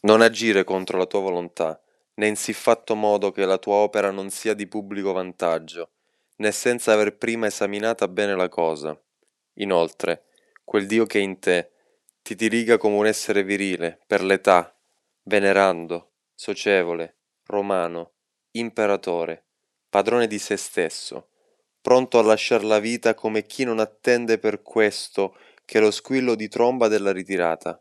Non agire contro la tua volontà, né in siffatto modo che la tua opera non sia di pubblico vantaggio, né senza aver prima esaminata bene la cosa. Inoltre, quel Dio che è in te ti diriga come un essere virile, per l'età, venerando, socievole, romano, imperatore, padrone di se stesso, pronto a lasciar la vita come chi non attende per questo che lo squillo di tromba della ritirata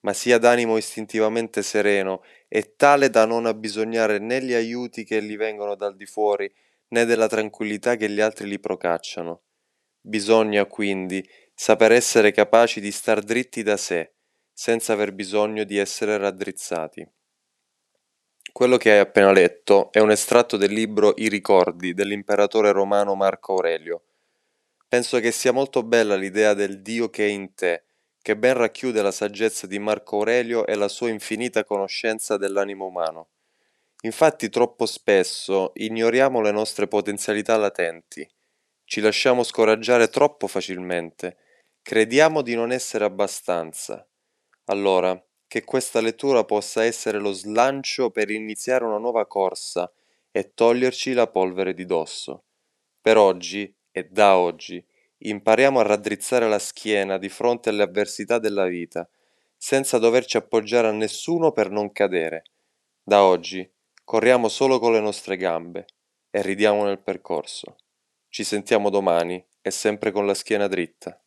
ma sia d'animo istintivamente sereno e tale da non abbisognare né gli aiuti che gli vengono dal di fuori né della tranquillità che gli altri gli procacciano. Bisogna quindi saper essere capaci di star dritti da sé, senza aver bisogno di essere raddrizzati. Quello che hai appena letto è un estratto del libro I ricordi dell'imperatore romano Marco Aurelio. Penso che sia molto bella l'idea del Dio che è in te, che ben racchiude la saggezza di Marco Aurelio e la sua infinita conoscenza dell'animo umano. Infatti troppo spesso ignoriamo le nostre potenzialità latenti, ci lasciamo scoraggiare troppo facilmente, crediamo di non essere abbastanza. Allora, che questa lettura possa essere lo slancio per iniziare una nuova corsa e toglierci la polvere di dosso. Per oggi e da oggi impariamo a raddrizzare la schiena di fronte alle avversità della vita, senza doverci appoggiare a nessuno per non cadere. Da oggi corriamo solo con le nostre gambe e ridiamo nel percorso. Ci sentiamo domani e sempre con la schiena dritta.